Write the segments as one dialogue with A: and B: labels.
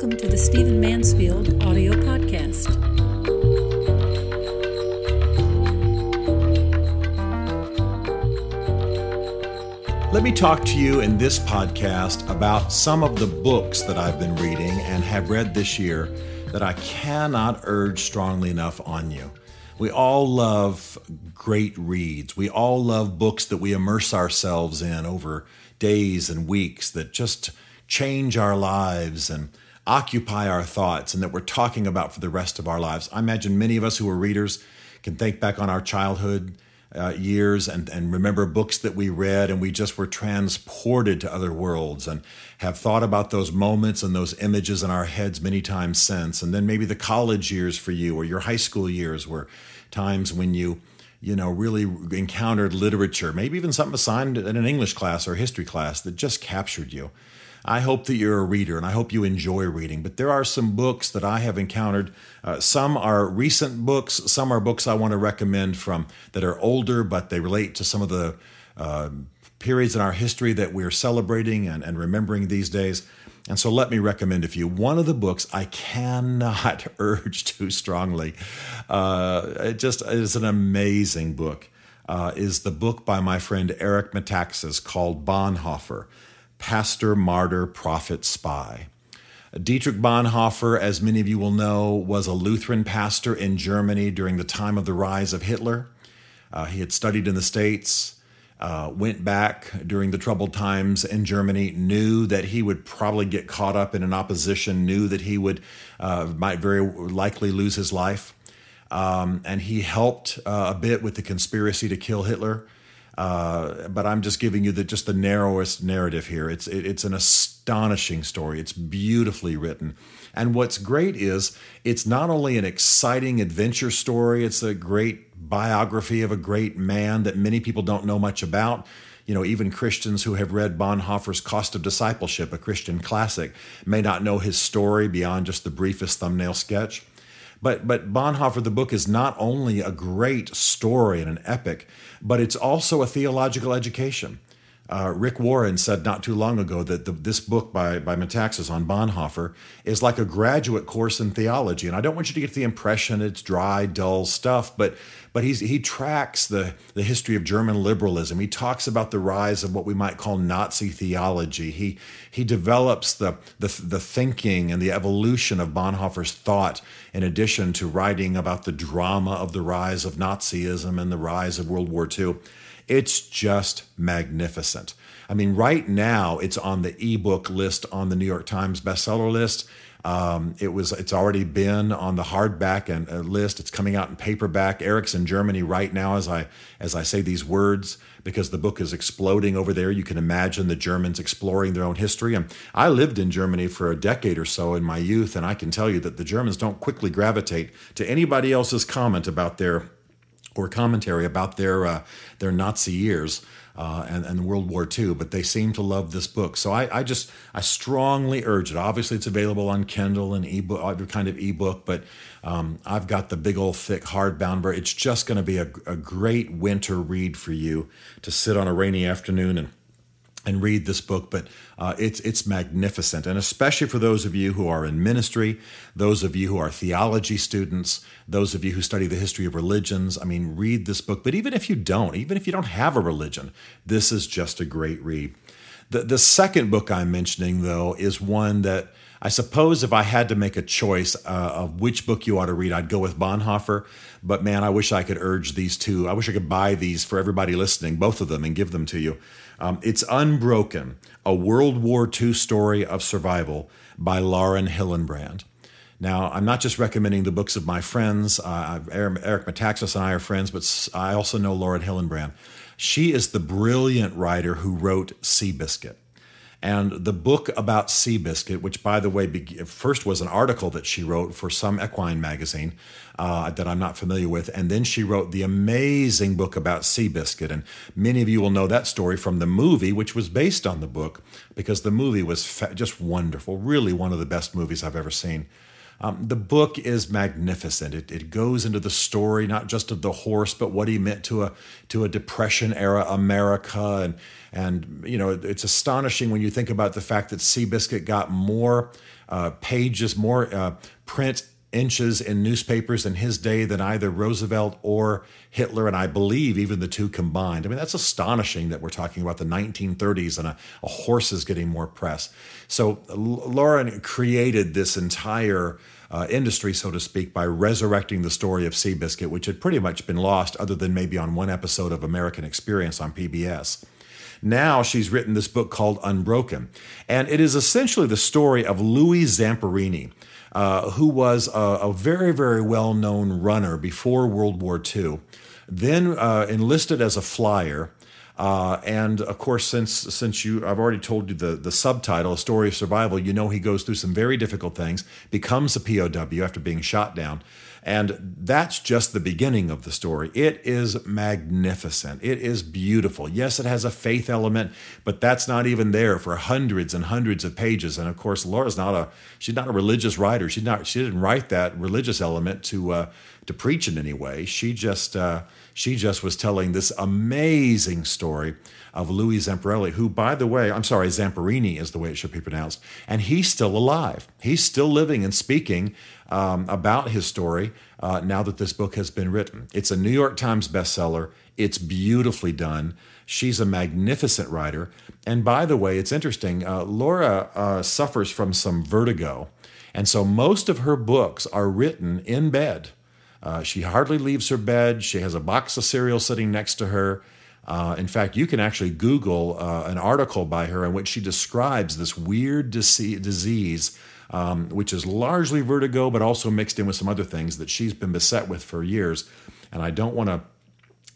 A: Welcome to the Stephen Mansfield audio podcast.
B: Let me talk to you in this podcast about some of the books that I've been reading and have read this year that I cannot urge strongly enough on you. We all love great reads. We all love books that we immerse ourselves in over days and weeks that just change our lives and occupy our thoughts and that we're talking about for the rest of our lives. I imagine many of us who are readers can think back on our childhood uh, years and, and remember books that we read and we just were transported to other worlds and have thought about those moments and those images in our heads many times since. And then maybe the college years for you or your high school years were times when you you know, really encountered literature, maybe even something assigned in an English class or history class that just captured you. I hope that you're a reader and I hope you enjoy reading. But there are some books that I have encountered. Uh, some are recent books, some are books I want to recommend from that are older, but they relate to some of the uh, periods in our history that we're celebrating and, and remembering these days. And so let me recommend a few. One of the books I cannot urge too strongly, uh, it just is an amazing book, uh, is the book by my friend Eric Metaxas called Bonhoeffer Pastor, Martyr, Prophet, Spy. Dietrich Bonhoeffer, as many of you will know, was a Lutheran pastor in Germany during the time of the rise of Hitler. Uh, he had studied in the States uh, went back during the troubled times in Germany, knew that he would probably get caught up in an opposition, knew that he would uh, might very likely lose his life, um, and he helped uh, a bit with the conspiracy to kill Hitler. Uh, but I'm just giving you the just the narrowest narrative here. It's it, it's an astonishing story. It's beautifully written, and what's great is it's not only an exciting adventure story. It's a great biography of a great man that many people don't know much about. You know, even Christians who have read Bonhoeffer's Cost of Discipleship, a Christian classic, may not know his story beyond just the briefest thumbnail sketch. But, but Bonhoeffer, the book, is not only a great story and an epic, but it's also a theological education. Uh, Rick Warren said not too long ago that the, this book by, by Metaxas on Bonhoeffer is like a graduate course in theology. And I don't want you to get the impression it's dry, dull stuff, but but he's, he tracks the, the history of German liberalism. He talks about the rise of what we might call Nazi theology. He, he develops the, the, the thinking and the evolution of Bonhoeffer's thought, in addition to writing about the drama of the rise of Nazism and the rise of World War II. It's just magnificent. I mean, right now it's on the ebook list on the New York Times bestseller list. Um, it was it's already been on the hardback and uh, list. It's coming out in paperback. Eric's in Germany right now as I as I say these words because the book is exploding over there. You can imagine the Germans exploring their own history. And I lived in Germany for a decade or so in my youth, and I can tell you that the Germans don't quickly gravitate to anybody else's comment about their or commentary about their uh, their Nazi years uh, and, and World War II, but they seem to love this book. So I, I just I strongly urge it. Obviously, it's available on Kindle and ebook, every kind of ebook, but um, I've got the big old thick hardbound. It's just going to be a, a great winter read for you to sit on a rainy afternoon and and read this book, but uh, it's it's magnificent, and especially for those of you who are in ministry, those of you who are theology students, those of you who study the history of religions. I mean, read this book. But even if you don't, even if you don't have a religion, this is just a great read. The the second book I'm mentioning, though, is one that I suppose if I had to make a choice uh, of which book you ought to read, I'd go with Bonhoeffer. But man, I wish I could urge these two. I wish I could buy these for everybody listening, both of them, and give them to you. Um, it's Unbroken, a World War II story of survival by Laura Hillenbrand. Now, I'm not just recommending the books of my friends. Uh, Eric Metaxas and I are friends, but I also know Laura Hillenbrand. She is the brilliant writer who wrote Seabiscuit. And the book about Seabiscuit, which by the way, first was an article that she wrote for some equine magazine uh, that I'm not familiar with, and then she wrote the amazing book about Seabiscuit. And many of you will know that story from the movie, which was based on the book, because the movie was fa- just wonderful, really one of the best movies I've ever seen. Um, the book is magnificent. It, it goes into the story not just of the horse, but what he meant to a to a Depression era America, and and you know it's astonishing when you think about the fact that Seabiscuit got more uh, pages, more uh, print inches in newspapers in his day than either Roosevelt or Hitler, and I believe even the two combined. I mean, that's astonishing that we're talking about the 1930s and a, a horse is getting more press. So Laura created this entire uh, industry, so to speak, by resurrecting the story of Seabiscuit, which had pretty much been lost, other than maybe on one episode of American Experience on PBS. Now she's written this book called Unbroken, and it is essentially the story of Louis Zamperini uh, who was a, a, very, very well known runner before World War II, then uh, enlisted as a flyer. Uh, and of course, since since you, I've already told you the the subtitle, "A Story of Survival." You know he goes through some very difficult things, becomes a POW after being shot down, and that's just the beginning of the story. It is magnificent. It is beautiful. Yes, it has a faith element, but that's not even there for hundreds and hundreds of pages. And of course, Laura's not a she's not a religious writer. She's not she didn't write that religious element to uh, to preach in any way. She just uh, she just was telling this amazing story of Louis Zamperini, who, by the way, I'm sorry, Zamperini is the way it should be pronounced, and he's still alive. He's still living and speaking um, about his story uh, now that this book has been written. It's a New York Times bestseller. It's beautifully done. She's a magnificent writer. And by the way, it's interesting. Uh, Laura uh, suffers from some vertigo. And so most of her books are written in bed. Uh, she hardly leaves her bed. She has a box of cereal sitting next to her. Uh, in fact, you can actually Google uh, an article by her in which she describes this weird disease um, which is largely vertigo, but also mixed in with some other things that she's been beset with for years. And I don't want to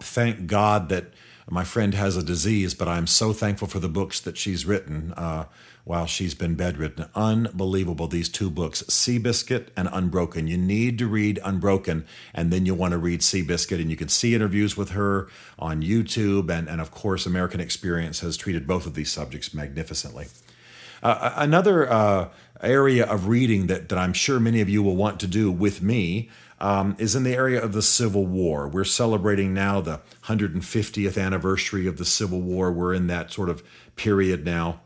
B: thank God that my friend has a disease, but I'm so thankful for the books that she's written uh, while she's been bedridden. Unbelievable, these two books, Seabiscuit and Unbroken. You need to read Unbroken, and then you want to read Seabiscuit, and you can see interviews with her on YouTube. And, and of course, American Experience has treated both of these subjects magnificently. Uh, another uh, area of reading that, that I'm sure many of you will want to do with me um, is in the area of the Civil War. We're celebrating now the 150th anniversary of the Civil War. We're in that sort of period now.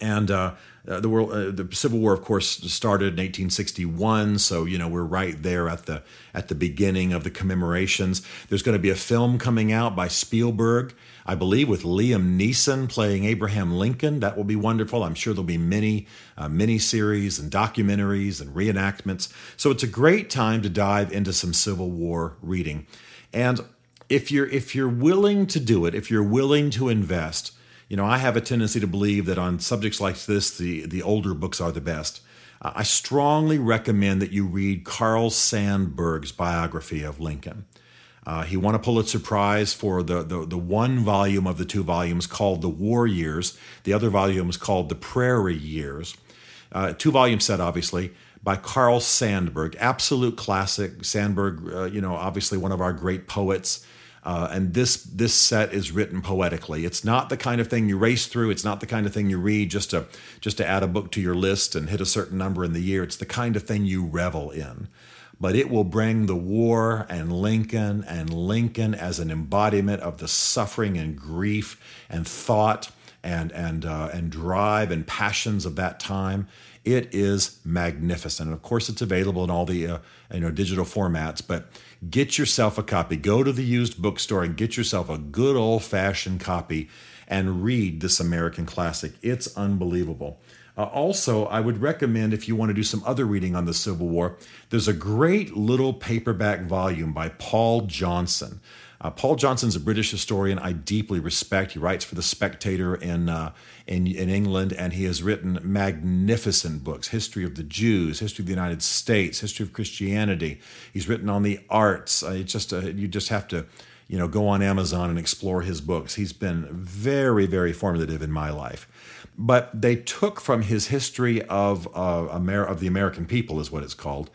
B: And uh, uh, the world, uh, the Civil War, of course, started in 1861. So you know we're right there at the at the beginning of the commemorations. There's going to be a film coming out by Spielberg I believe, with Liam Neeson playing Abraham Lincoln. That will be wonderful. I'm sure there'll be many uh, mini series and documentaries and reenactments. So it's a great time to dive into some Civil War reading. And if you're if you're willing to do it, if you're willing to invest, you know, I have a tendency to believe that on subjects like this, the the older books are the best. Uh, I strongly recommend that you read Carl Sandburg's biography of Lincoln. Uh, he won a Pulitzer Prize for the, the, the one volume of the two volumes called The War Years. The other volume is called The Prairie Years. Uh, two volume set, obviously, by Carl Sandburg. Absolute classic. Sandburg, uh, you know, obviously one of our great poets. Uh, and this this set is written poetically. It's not the kind of thing you race through. It's not the kind of thing you read just to just to add a book to your list and hit a certain number in the year. It's the kind of thing you revel in but it will bring the war and Lincoln and Lincoln as an embodiment of the suffering and grief and thought and and uh, and drive and passions of that time. It is magnificent, and of course, it's available in all the uh, you know digital formats. But get yourself a copy. Go to the used bookstore and get yourself a good old fashioned copy and read this American classic. It's unbelievable. Uh, also, I would recommend if you want to do some other reading on the Civil War, there's a great little paperback volume by Paul Johnson. Uh, Paul Johnson's a British historian I deeply respect. He writes for The Spectator in, uh, in, in England, and he has written magnificent books history of the Jews, history of the United States, history of Christianity. He's written on the arts. Uh, it's just a, you just have to you know go on Amazon and explore his books. He's been very, very formative in my life but they took from his history of uh, Amer- of the American people, is what it's called.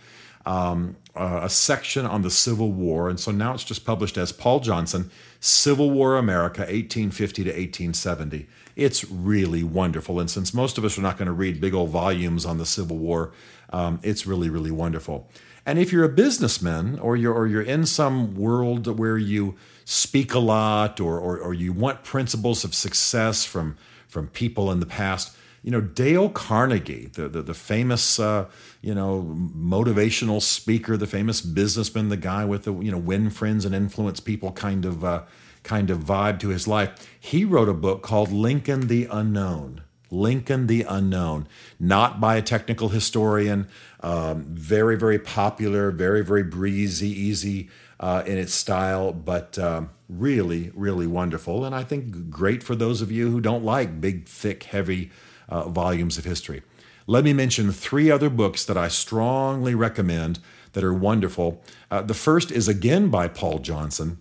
B: Um, uh, a section on the Civil War, and so now it's just published as Paul Johnson, Civil War America, 1850 to 1870. It's really wonderful, and since most of us are not going to read big old volumes on the Civil War, um, it's really, really wonderful. And if you're a businessman or you're, or you're in some world where you speak a lot or, or, or you want principles of success from, from people in the past, you know, Dale Carnegie, the, the, the famous, uh, you know, motivational speaker, the famous businessman, the guy with the, you know, win friends and influence people kind of, uh, kind of vibe to his life. He wrote a book called Lincoln the Unknown. Lincoln the Unknown, not by a technical historian, um, very, very popular, very, very breezy, easy uh, in its style, but um, really, really wonderful. And I think great for those of you who don't like big, thick, heavy uh, volumes of history. Let me mention three other books that I strongly recommend that are wonderful. Uh, the first is again by Paul Johnson,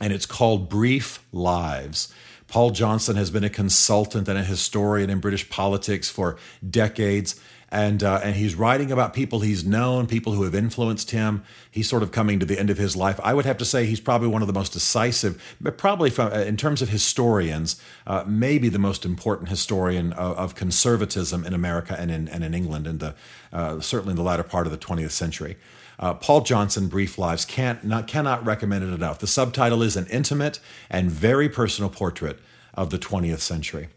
B: and it's called Brief Lives. Paul Johnson has been a consultant and a historian in British politics for decades and uh, and he's writing about people he's known, people who have influenced him. He's sort of coming to the end of his life. I would have to say he's probably one of the most decisive, but probably from, uh, in terms of historians, uh, maybe the most important historian of, of, conservatism in America and in and in England, in the uh, certainly in the latter part of the 20th century. Uh, Paul Johnson, Brief Lives, can't not cannot recommend it enough. The subtitle is an intimate and very personal portrait of the 20th century.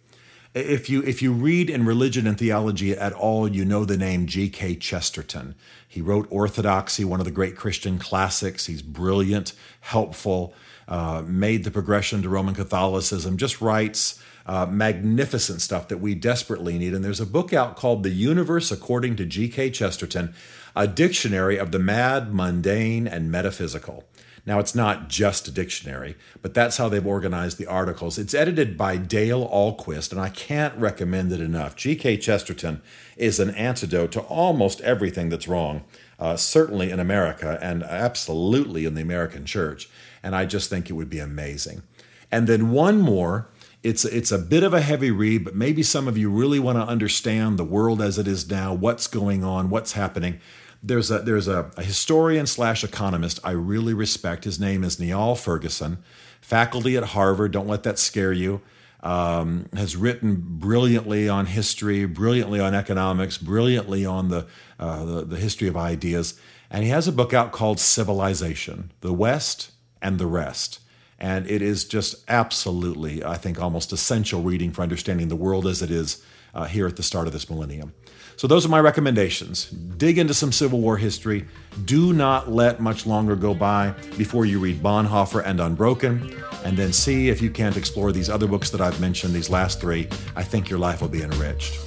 B: If you if you read in religion and theology at all, you know the name G.K. Chesterton. He wrote Orthodoxy, one of the great Christian classics. He's brilliant, helpful, uh, made the progression to Roman Catholicism. Just writes uh, magnificent stuff that we desperately need. And there's a book out called The Universe According to G.K. Chesterton, a dictionary of the mad, mundane, and metaphysical. Now, it's not just a dictionary, but that's how they've organized the articles. It's edited by Dale Ahlquist, and I can't recommend it enough. G.K. Chesterton is an antidote to almost everything that's wrong, uh, certainly in America and absolutely in the American church. And I just think it would be amazing. And then one more. It's, it's a bit of a heavy read, but maybe some of you really want to understand the world as it is now, what's going on, what's happening there's a there's a, a historian slash economist I really respect. His name is Niall Ferguson, faculty at Harvard. Don't let that scare you. Um, has written brilliantly on history, brilliantly on economics, brilliantly on the, uh, the, the history of ideas, and he has a book out called Civilization: The West and the Rest. And it is just absolutely, I think, almost essential reading for understanding the world as it is uh, here at the start of this millennium. So, those are my recommendations. Dig into some Civil War history. Do not let much longer go by before you read Bonhoeffer and Unbroken, and then see if you can't explore these other books that I've mentioned, these last three. I think your life will be enriched.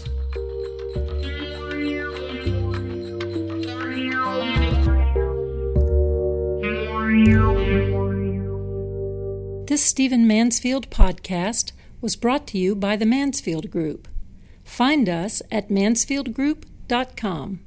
A: This Stephen Mansfield podcast was brought to you by the Mansfield Group. Find us at mansfieldgroup.com.